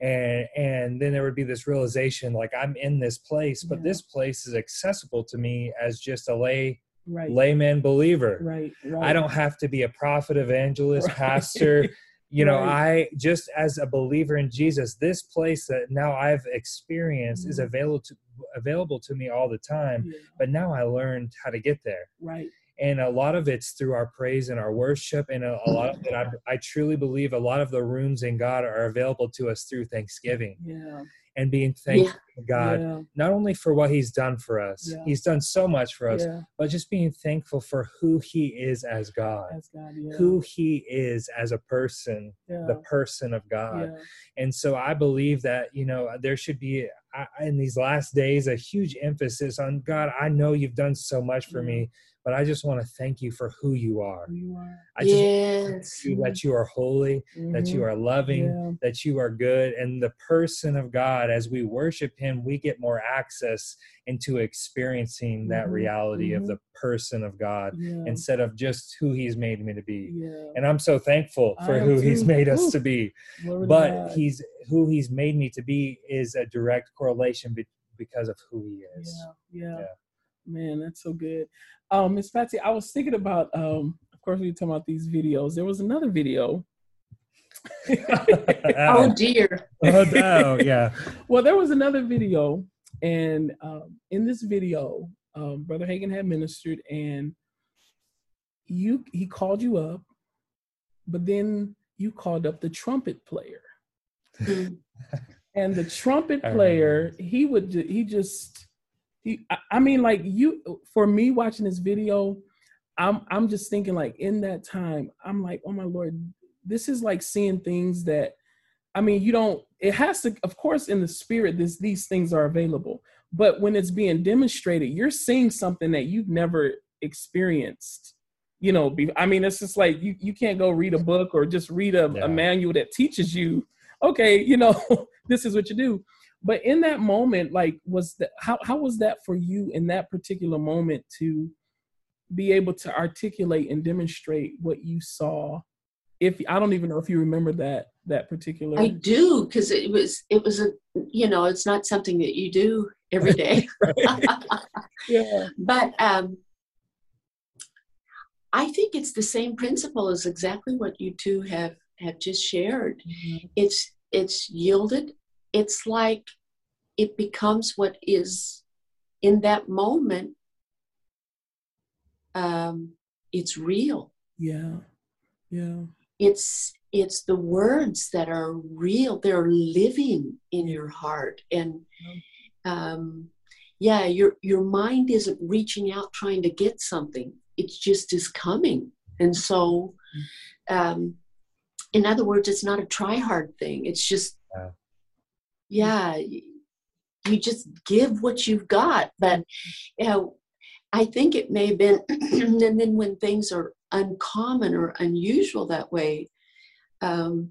S1: and and then there would be this realization like i'm in this place but
S2: Yeah.
S1: this place is accessible to me as just a lay
S2: right,
S1: layman believer
S2: right, right.
S1: i don't have to be a prophet evangelist
S2: Right.
S1: pastor you know
S2: Right.
S1: i just as a believer in jesus this place that now i've experienced is
S2: Mhm.
S1: available to available to me all the time
S2: Yeah,
S1: but now i learned how to get there
S2: right,
S1: and a lot of it's through our praise and our worship and a, a lot of it I, I truly believe a lot of the rooms in god are available to us through thanksgiving
S2: yeah,
S1: and being thankful to god
S2: yeah,
S1: not only for what he's done for us
S2: Yeah.
S1: he's done so much for us
S2: yeah,
S1: but just being thankful for who he is as god
S2: that's God, yeah,
S1: who he is as a person
S2: yeah,
S1: the person of god.
S2: Yeah,
S1: and so i believe that you know there should be I- in these last days a huge emphasis on god i know you've done so much for
S2: Yeah.
S1: me but i just want to thank you for who you are
S2: who you are,
S1: i just
S3: yes.
S1: you that you are holy that you
S2: Mhm.
S1: are loving
S2: yeah,
S1: that you are good and the person of god as we worship him we get more access into experiencing that
S2: Mhm,
S1: reality of
S2: mhm.
S1: the person of god
S2: yeah,
S1: instead of just who he's made me to be
S2: yeah.
S1: and i'm so thankful for who he's made us
S2: Ooh.
S1: to be
S2: to
S1: but
S2: God.
S1: he's who he's made me to be is a direct correlation be, because of who he is.
S2: Yeah. Man, that's so good. Um, Miss Patsy, I was thinking about um, of course we were talking about these videos. There was another video.
S3: Oh dear.
S1: oh no yeah
S2: well, there was another video, and um, in this video, um, Brother Hagin had ministered, and you he called you up, but then you called up the trumpet player.
S3: Mm.
S2: and the trumpet player he would he just he I, I mean like you for me watching this video i'm i'm just thinking like in that time i'm like oh my lord this is like seeing things that i mean you don't it has to of course in the spirit this these things are available but when it's being demonstrated you're seeing something that you've never experienced you know be, i mean it's just like you you can't go read a book or just read a,
S1: Yeah.
S2: a manual that teaches you okay you know this is what you do but in that moment like was that how, how was that for you in that particular moment to be able to articulate and demonstrate what you saw if i don't even know if you remember that that particular
S3: I do because it was it was a you know it's not something that you do every day.
S2: yeah
S3: but um, I think it's the same principle as exactly what you two have have just shared. It's it's yielded. It's like it becomes what is in that moment. Um, it's real.
S2: yeah yeah
S3: It's it's the words that are real. They're living in your heart, and um, yeah, your your mind isn't reaching out trying to get something. It just is coming, and so, um, in other words, it's not a try hard thing. It's just,
S1: Yeah.
S3: you just give what you've got. But you know, I think it may have been, and then when things are uncommon or unusual that way, um,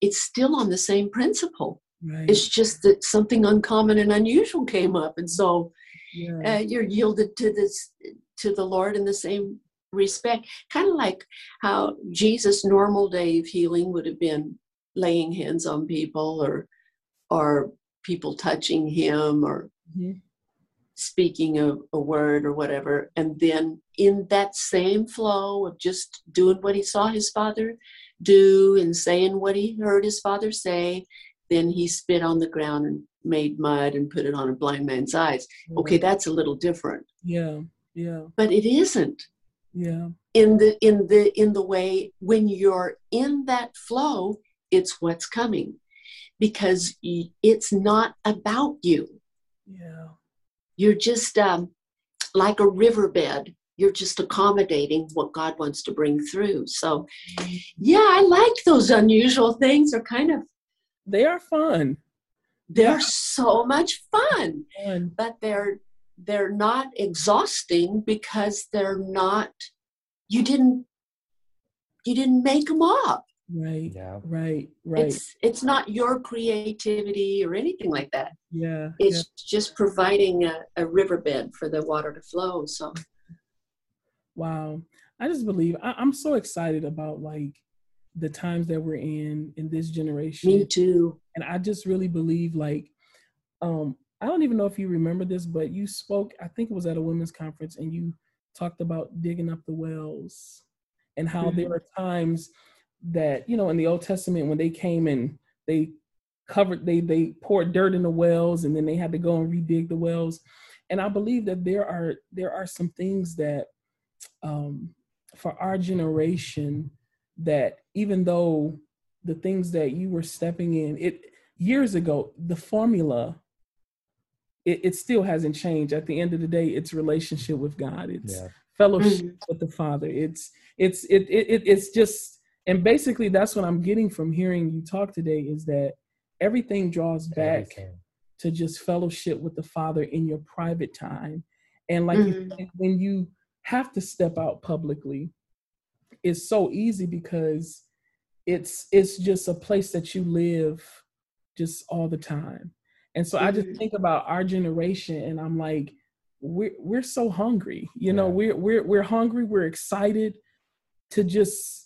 S3: it's still on the same principle.
S2: right
S3: It's just that something uncommon and unusual came up, and so
S2: yeah
S3: uh, you're yielded to this to the Lord in the same respect. Kind of like how Jesus' normal day of healing would have been laying hands on people, or or people touching him, or
S2: Mhm.
S3: speaking a, a word or whatever. And then in that same flow of just doing what he saw his father do and saying what he heard his father say, then he spit on the ground and made mud and put it on a blind man's eyes. Okay, that's a little different,
S2: yeah yeah
S3: but it isn't
S2: yeah
S3: in the in the in the way when you're in that flow, it's what's coming because it's not about you.
S2: yeah.
S3: You're just um, like a riverbed. You're just accommodating what god wants to bring through. So yeah i like those unusual things. They're kind of
S2: they are fun.
S3: They're
S2: Yeah.
S3: so much fun
S2: fun.
S3: but they're they're not exhausting because they're not you didn't you didn't make them up
S2: right
S1: yeah
S2: right right
S3: it's it's not your creativity or anything like that
S2: yeah
S3: it's just providing a, a riverbed for the water to flow so
S2: Wow. I just believe I, I'm so excited about like the times that we're in in this generation.
S3: Me too.
S2: And I just really believe like um I don't even know if you remember this, but you spoke, I think it was at a women's conference, and you talked about digging up the wells and how mm-hmm. there are times that, you know, in the Old Testament when they came and they covered they they poured dirt in the wells and then they had to go and redig the wells. And I believe that there are there are some things that um for our generation that even though the things that you were stepping in it years ago the formula it, it still hasn't changed at the end of the day it's relationship with god it's yeah. fellowship mm-hmm. with the father it's it's it, it it's just and basically that's what i'm getting from hearing you talk today is that everything draws back everything. to just fellowship with the father in your private time and like mm-hmm. you, when you have to step out publicly it's so easy because it's it's just a place that you live just all the time and so mm-hmm. i just mm-hmm. think about our generation and i'm like we're we're so hungry you know we're we're we're hungry we're excited to just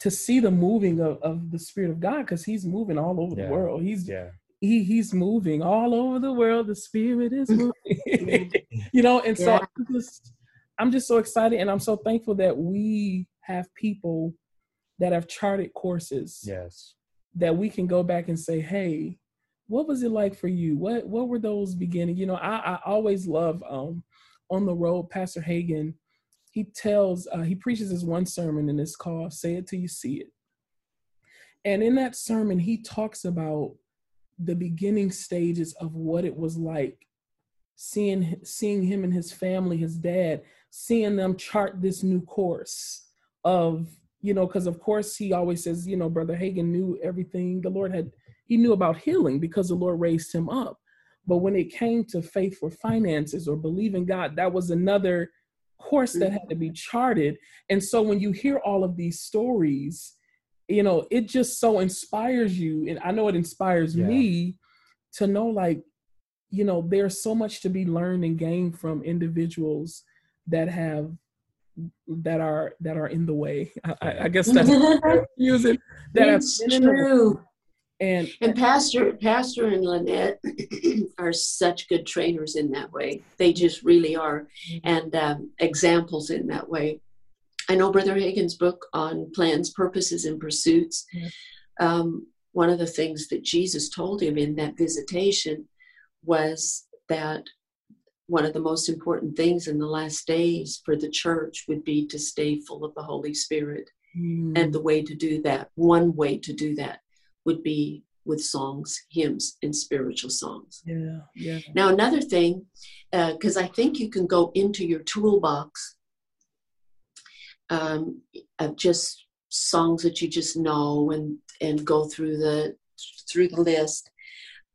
S2: to see the moving of, of the spirit of god because he's moving all over yeah. the world he's yeah he he's moving all over the world the spirit is moving you know and so yeah. i'm just i'm just so excited and i'm so thankful that we have people that have charted courses.
S1: Yes.
S2: That we can go back and say, hey, what was it like for you? What what were those beginning? You know, I, I always love um on the road, Pastor Hagin, he tells uh, he preaches this one sermon and it's called Say It Till You See It. And in that sermon, he talks about the beginning stages of what it was like seeing seeing him and his family, his dad, seeing them chart this new course of you know because of course he always says you know brother hagin knew everything the lord had he knew about healing because the lord raised him up but when it came to faith for finances or believing god that was another course that had to be charted and so when you hear all of these stories you know it just so inspires you and i know it inspires yeah. me to know like you know there's so much to be learned and gained from individuals that have that are that are in the way. I, I guess that's using
S3: that it's true. And and Pastor Pastor and Lynette are such good trainers in that way. They just really are, mm-hmm. and um, examples in that way. I know Brother Hagin's book on plans, purposes, and pursuits. Um, one of the things that Jesus told him in that visitation was that one of the most important things in the last days for the church would be to stay full of the Holy Spirit. Mm. And the way to do that, one way to do that, would be with songs, hymns, and spiritual songs.
S2: Yeah, yeah.
S3: Now, another thing, because uh, I think you can go into your toolbox um, of just songs that you just know and and go through the through the list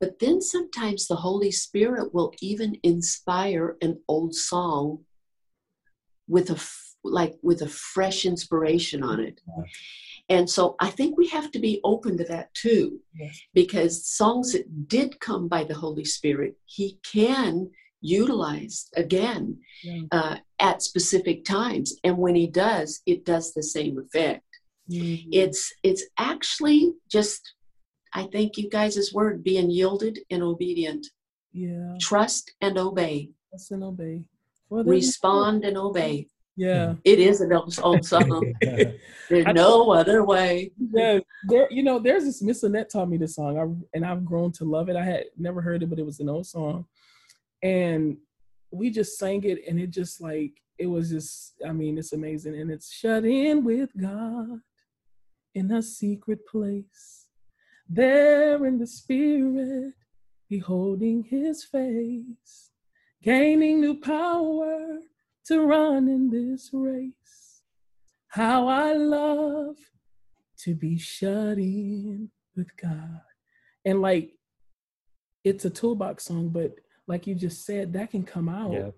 S3: but then sometimes the Holy Spirit will even inspire an old song with a like with a fresh inspiration on it. And so I think we have to be open to that too, yes. because songs that did come by the Holy Spirit, He can utilize again uh, at specific times, and when He does, it does the same effect. Mm-hmm. It's it's actually just I think you guys' word being yielded and obedient.
S2: Yeah.
S3: Trust and obey.
S2: Trust and obey.
S3: Respond and obey.
S2: Yeah.
S3: It is an old song. There's no other way.
S2: Yeah. There, you know, there's this Miss Annette taught me this song, I, and I've grown to love it. I had never heard it, but it was an old song. And we just sang it, and it just like, it was just, I mean, it's amazing. And it's shut in with God in a secret place there in the spirit, beholding his face, gaining new power to run in this race. How I love to be shut in with God. And like, it's a toolbox song, but like you just said, that can come out. Yeah.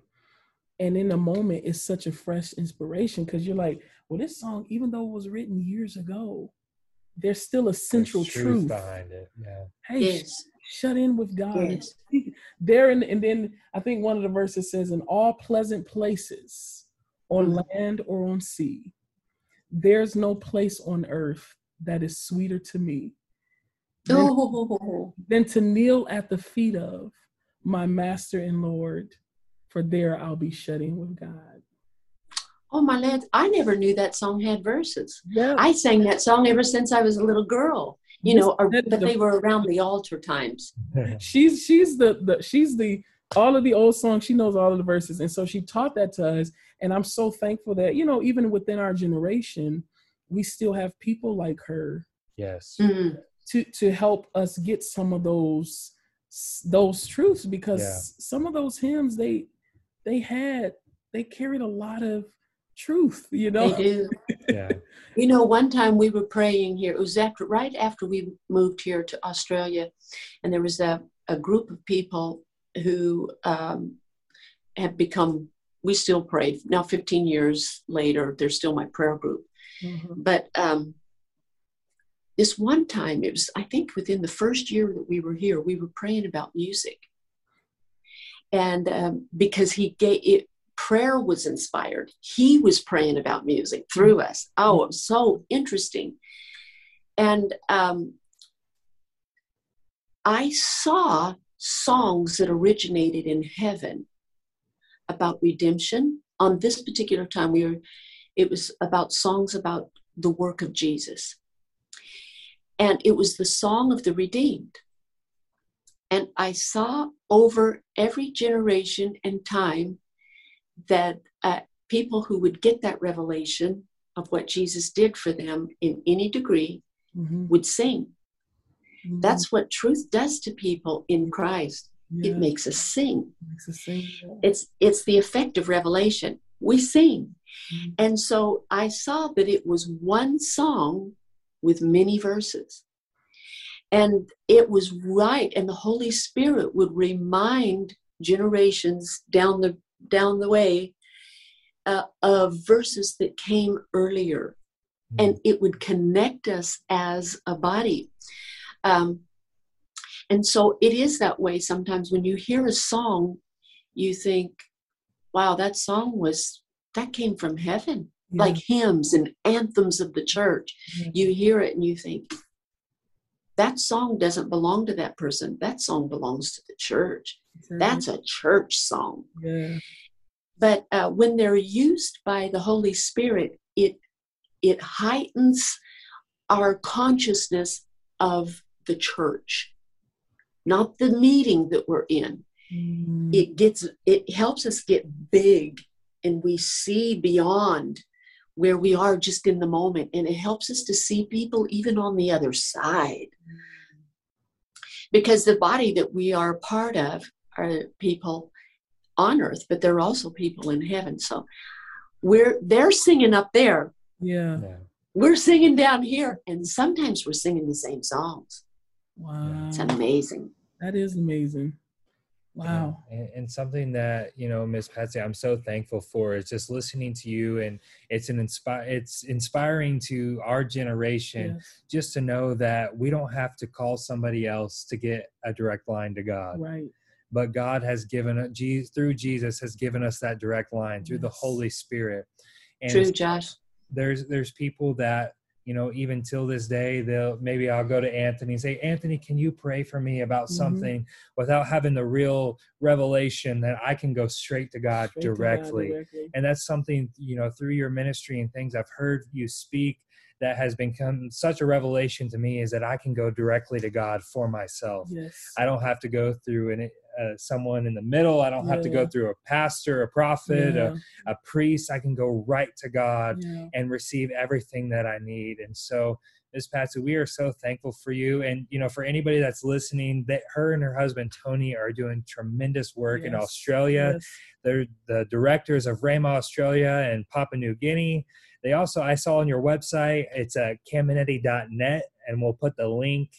S2: And in a moment, it's such a fresh inspiration because you're like, well, this song, even though it was written years ago, there's still a central truth, truth,
S1: behind it. Yeah.
S2: Hey, yes. Sh- shut in with God. Yes. There in, and then I think one of the verses says, "In all pleasant places, on mm-hmm. land or on sea, there's no place on earth that is sweeter to me than, oh. than to kneel at the feet of my master and Lord, for there I'll be shutting with God.
S3: Oh my lad, I never knew that song had verses. Yeah. I sang that song ever since I was a little girl. You know, or, but they were around the altar times.
S2: she's she's the, the she's the all of the old songs. She knows all of the verses, and so she taught that to us. And I'm so thankful that you know, even within our generation, we still have people like her.
S1: Yes.
S2: Mm-hmm. To to help us get some of those those truths because yeah. some of those hymns they they had they carried a lot of truth you know?
S3: They do. Yeah. You know one time we were praying here it was after right after we moved here to australia and there was a, a group of people who um, have become we still pray. Now 15 years later they're still my prayer group. Mm-hmm. but um, this one time, it was, I think, within the first year that we were here, we were praying about music. And um, because he gave it, prayer was inspired, he was praying about music through us. Oh, it was so interesting. And um, I saw songs that originated in heaven about redemption. On this particular time, we were, it was about songs about the work of Jesus and it was the song of the redeemed. And I saw over every generation and time that uh, people who would get that revelation of what Jesus did for them in any degree mm-hmm. would sing. Mm-hmm. That's what truth does to people in Christ. Yeah. It makes us sing. It makes us sing yeah. It's it's the effect of revelation. We sing. Mm-hmm. And so I saw that it was one song with many verses. And it was right, and the Holy Spirit would remind generations down the down the way uh, of verses that came earlier, mm-hmm. and it would connect us as a body. Um, and so it is that way sometimes when you hear a song, you think, wow, that song was, that came from heaven yeah. like hymns and anthems of the church. Yeah. You hear it and you think, that song doesn't belong to that person. That song belongs to the church. Exactly. That's a church song. Yeah. But uh, when they're used by the Holy Spirit, it it heightens our consciousness of the church, not the meeting that we're in. Mm. It gets it helps us get big, and we see beyond where we are just in the moment. And it helps us to see people even on the other side. Because the body that we are part of are people on earth, but they're also people in heaven. So we're they're singing up there.
S2: Yeah.
S3: We're singing down here. And sometimes we're singing the same songs.
S2: Wow.
S3: It's amazing.
S2: That is amazing. Wow.
S1: And, and, something that, you know, Miss Patsy, I'm so thankful for is just listening to you and it's an inspire it's inspiring to our generation yes. just to know that we don't have to call somebody else to get a direct line to God.
S2: Right.
S1: But God has given it Jesus through Jesus has given us that direct line through yes. the Holy Spirit.
S3: And True, Josh.
S1: There's there's people that you know, even till this day, they'll maybe I'll go to Anthony and say, Anthony, can you pray for me about mm-hmm. something without having the real revelation that I can go straight to God, straight directly. To God directly. And that's something, you know, through your ministry and things I've heard you speak that has become such a revelation to me is that I can go directly to God for myself.
S2: Yes.
S1: I don't have to go through an, uh, someone in the middle. I don't have to go through a pastor, a prophet, yeah. a, a, priest. I can go right to God yeah. and receive everything that I need. And so, Miss Patsy, we are so thankful for you. And you know, for anybody that's listening, that her and her husband Tony are doing tremendous work yes. in Australia. Yes. They're the directors of Rhema Australia and Papua New Guinea. They also, I saw on your website, it's at cameneti.net, and we'll put the link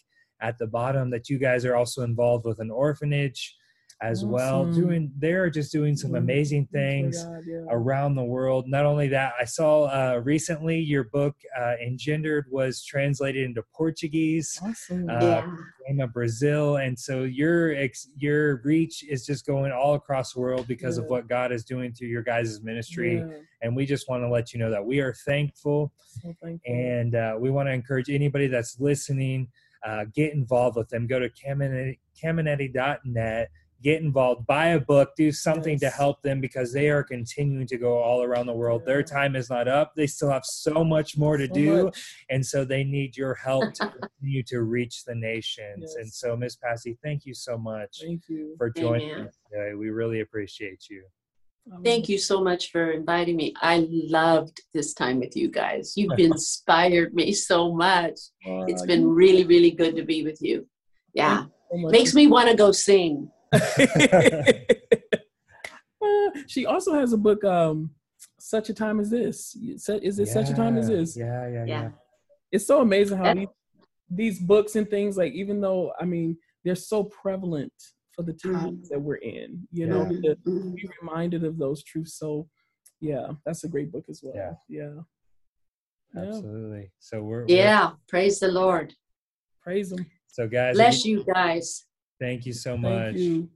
S1: at the bottom that you guys are also involved with an orphanage as well. Doing they're just doing some amazing things
S2: God, yeah.
S1: around the world. Not only that, I saw uh, recently your book uh, Engendered was translated into Portuguese.
S2: Awesome.
S1: Uh,
S3: yeah.
S1: came of Brazil, and so your ex- your reach is just going all across the world because of what God is doing through your guys' ministry.
S2: Yeah,
S1: And we just want to let you know that we are thankful,
S2: so thankful.
S1: and uh, we want to encourage anybody that's listening, uh, get involved with them. Go to Cameneti, Cameneti.net, get involved, buy a book, do something to help them because they are continuing to go all around the world. Their time is not up; they still have so much more to
S2: So
S1: do
S2: much.
S1: and so they need your help to continue to reach the nations. And so, Miss Patsy, thank you so much
S2: Thank you.
S1: for joining
S3: Amen.
S1: us today. We really appreciate you.
S3: Thank you so much for inviting me. I loved this time with you guys. You've inspired me so much. It's been really, really good to be with you. Yeah.
S2: so.
S3: Makes me want to go sing.
S2: Uh, she also has a book, um, Such a Time as This. Is it Such a Time as This?
S1: Yeah, yeah, yeah.
S3: Yeah.
S2: It's so amazing how these, these books and things, like, even though, I mean, they're so prevalent for the
S3: Mm-hmm.
S2: times that we're in, you know, to be reminded of those truths. So, yeah, that's a great book as well.
S1: Yeah.
S2: Yeah. Yeah.
S1: Absolutely. So we're we're-
S3: Yeah. Praise the Lord.
S2: Praise him.
S1: so guys,
S3: Bless you guys.
S1: Thank you so much.